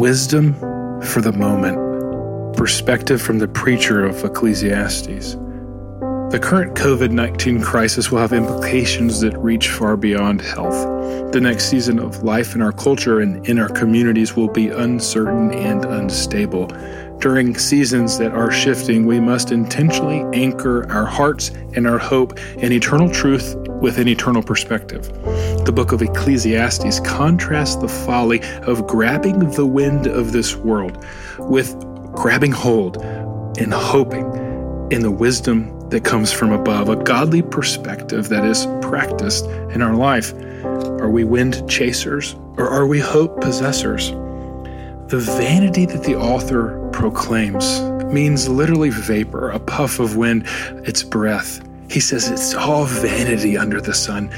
Wisdom for the moment. Perspective from the preacher of Ecclesiastes. The current COVID 19 crisis will have implications that reach far beyond health. The next season of life in our culture and in our communities will be uncertain and unstable. During seasons that are shifting, we must intentionally anchor our hearts and our hope in eternal truth with an eternal perspective. The book of Ecclesiastes contrasts the folly of grabbing the wind of this world with grabbing hold and hoping in the wisdom that comes from above, a godly perspective that is practiced in our life. Are we wind chasers or are we hope possessors? The vanity that the author proclaims means literally vapor, a puff of wind, its breath. He says it's all vanity under the sun.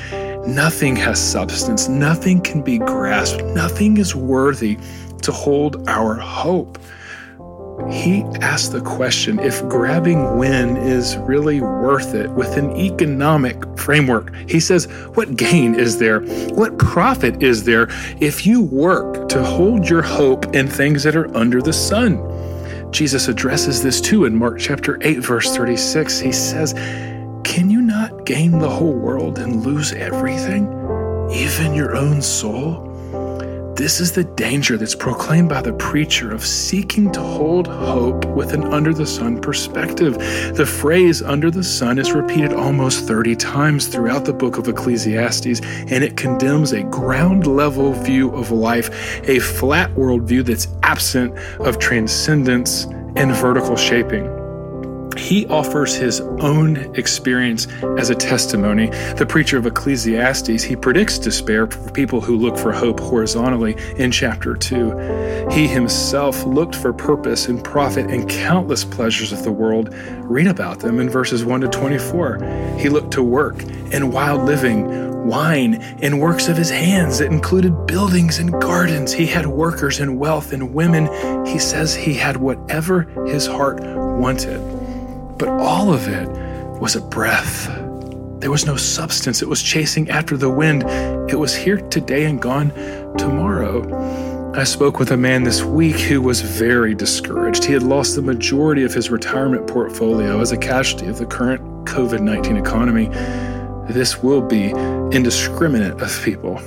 Nothing has substance, nothing can be grasped, nothing is worthy to hold our hope he asked the question if grabbing win is really worth it with an economic framework. He says, What gain is there? What profit is there if you work to hold your hope in things that are under the sun? Jesus addresses this too in Mark chapter 8, verse 36. He says, Can you not gain the whole world and lose everything, even your own soul? This is the danger that's proclaimed by the preacher of seeking to hold hope with an under the sun perspective. The phrase under the sun is repeated almost 30 times throughout the book of Ecclesiastes, and it condemns a ground level view of life, a flat worldview that's absent of transcendence and vertical shaping he offers his own experience as a testimony. The preacher of Ecclesiastes, he predicts despair for people who look for hope horizontally in chapter 2. He himself looked for purpose and profit in countless pleasures of the world. Read about them in verses 1 to 24. He looked to work and wild living, wine, and works of his hands that included buildings and gardens. He had workers and wealth and women. He says he had whatever his heart wanted. But all of it was a breath. There was no substance. It was chasing after the wind. It was here today and gone tomorrow. I spoke with a man this week who was very discouraged. He had lost the majority of his retirement portfolio as a casualty of the current COVID 19 economy. This will be indiscriminate of people.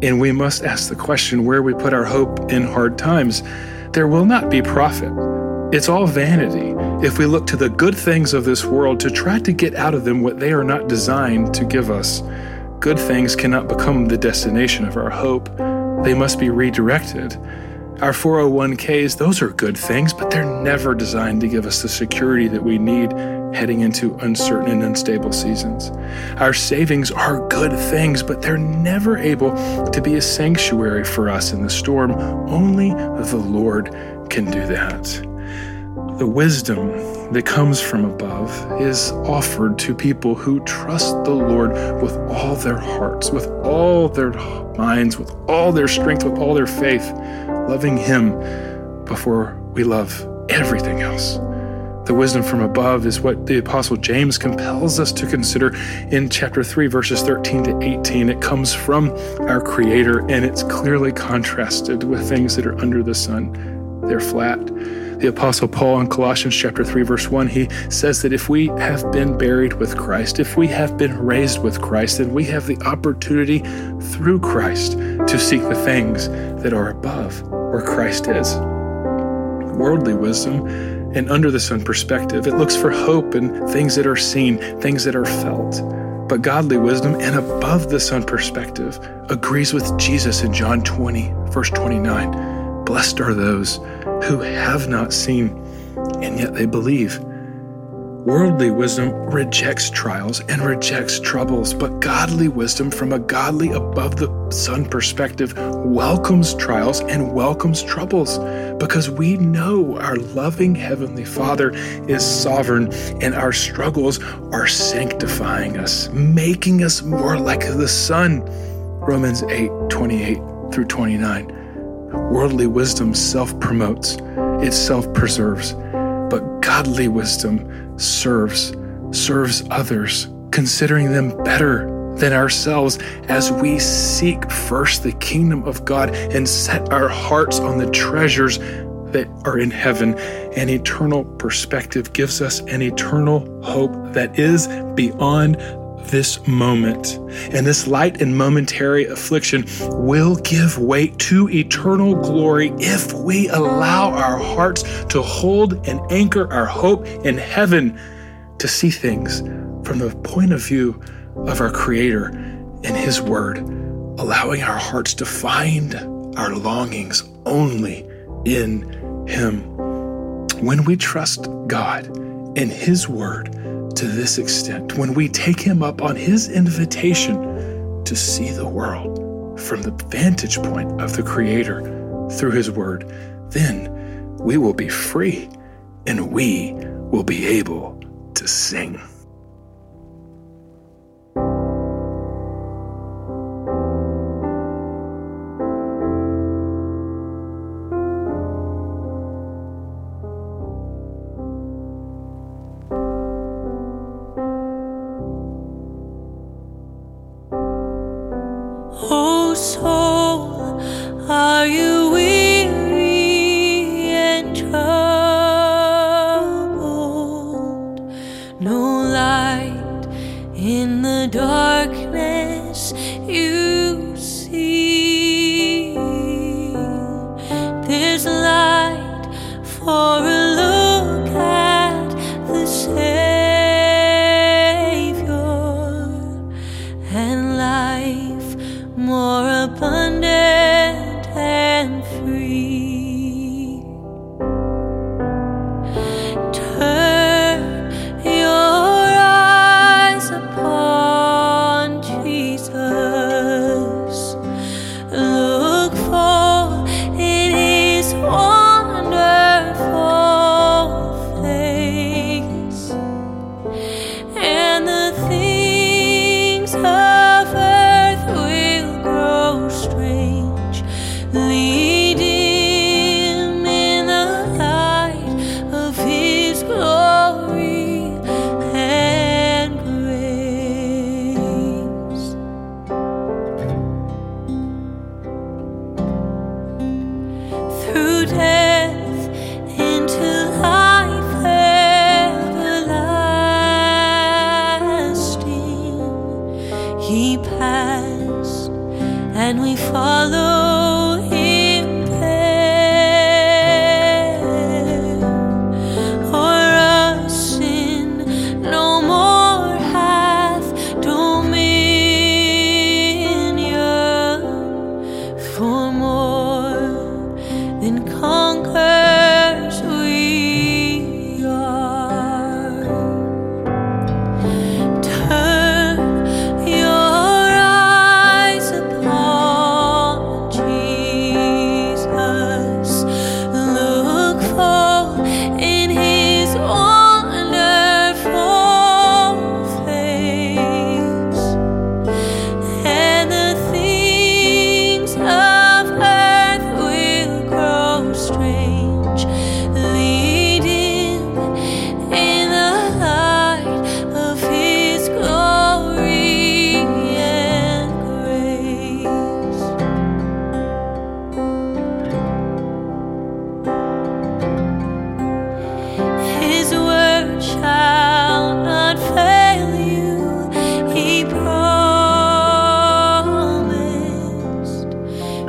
And we must ask the question where we put our hope in hard times. There will not be profit. It's all vanity if we look to the good things of this world to try to get out of them what they are not designed to give us. Good things cannot become the destination of our hope, they must be redirected. Our 401ks, those are good things, but they're never designed to give us the security that we need heading into uncertain and unstable seasons. Our savings are good things, but they're never able to be a sanctuary for us in the storm. Only the Lord can do that. The wisdom that comes from above is offered to people who trust the Lord with all their hearts, with all their minds, with all their strength, with all their faith, loving Him before we love everything else. The wisdom from above is what the Apostle James compels us to consider in chapter 3, verses 13 to 18. It comes from our Creator and it's clearly contrasted with things that are under the sun. They're flat, the Apostle Paul in Colossians chapter 3, verse 1, he says that if we have been buried with Christ, if we have been raised with Christ, then we have the opportunity through Christ to seek the things that are above, where Christ is. Worldly wisdom and under the sun perspective, it looks for hope in things that are seen, things that are felt. But godly wisdom and above the sun perspective agrees with Jesus in John 20, verse 29. Blessed are those who have not seen, and yet they believe. Worldly wisdom rejects trials and rejects troubles, but godly wisdom, from a godly above the sun perspective, welcomes trials and welcomes troubles because we know our loving Heavenly Father is sovereign and our struggles are sanctifying us, making us more like the Son. Romans 8 28 through 29. Worldly wisdom self promotes, it self preserves, but godly wisdom serves, serves others, considering them better than ourselves as we seek first the kingdom of God and set our hearts on the treasures that are in heaven. An eternal perspective gives us an eternal hope that is beyond this moment. And this light and momentary affliction will give way to eternal glory if we allow our hearts to hold and anchor our hope in heaven to see things from the point of view of our Creator and His Word, allowing our hearts to find our longings only in Him. When we trust God and His Word to this extent, when we take Him up on His invitation to see the world from the vantage point of the Creator through His Word, then we will be free and we will be able to sing. Oh, soul, are you?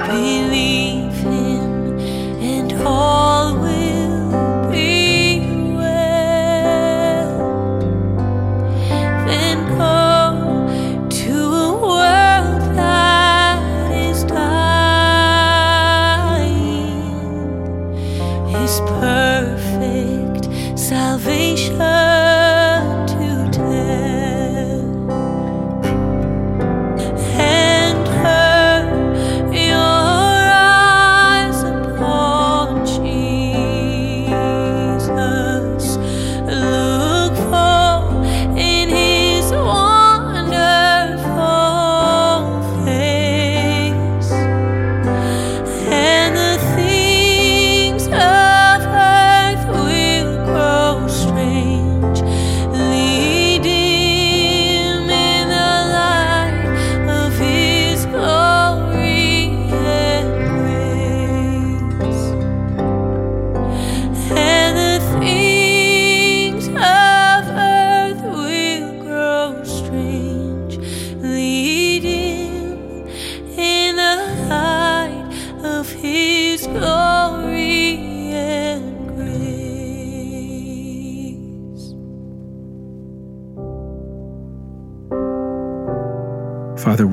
believe.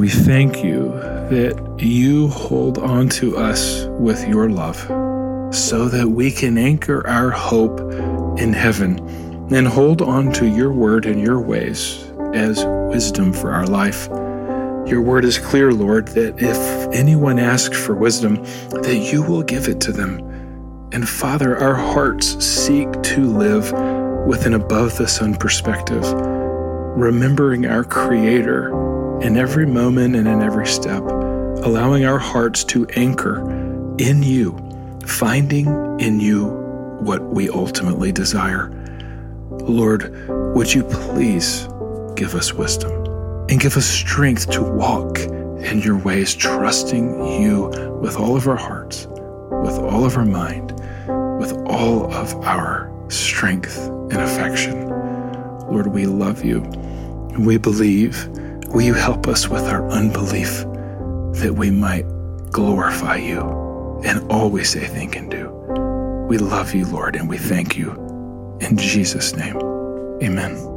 We thank you that you hold on to us with your love so that we can anchor our hope in heaven and hold on to your word and your ways as wisdom for our life. Your word is clear, Lord, that if anyone asks for wisdom, that you will give it to them. And Father, our hearts seek to live with an above the sun perspective, remembering our Creator in every moment and in every step, allowing our hearts to anchor in you, finding in you what we ultimately desire. Lord, would you please give us wisdom? and give us strength to walk in your ways, trusting you with all of our hearts, with all of our mind, with all of our strength and affection. Lord, we love you. We believe. Will you help us with our unbelief that we might glorify you and we say think and do? We love you, Lord, and we thank you. In Jesus' name, amen.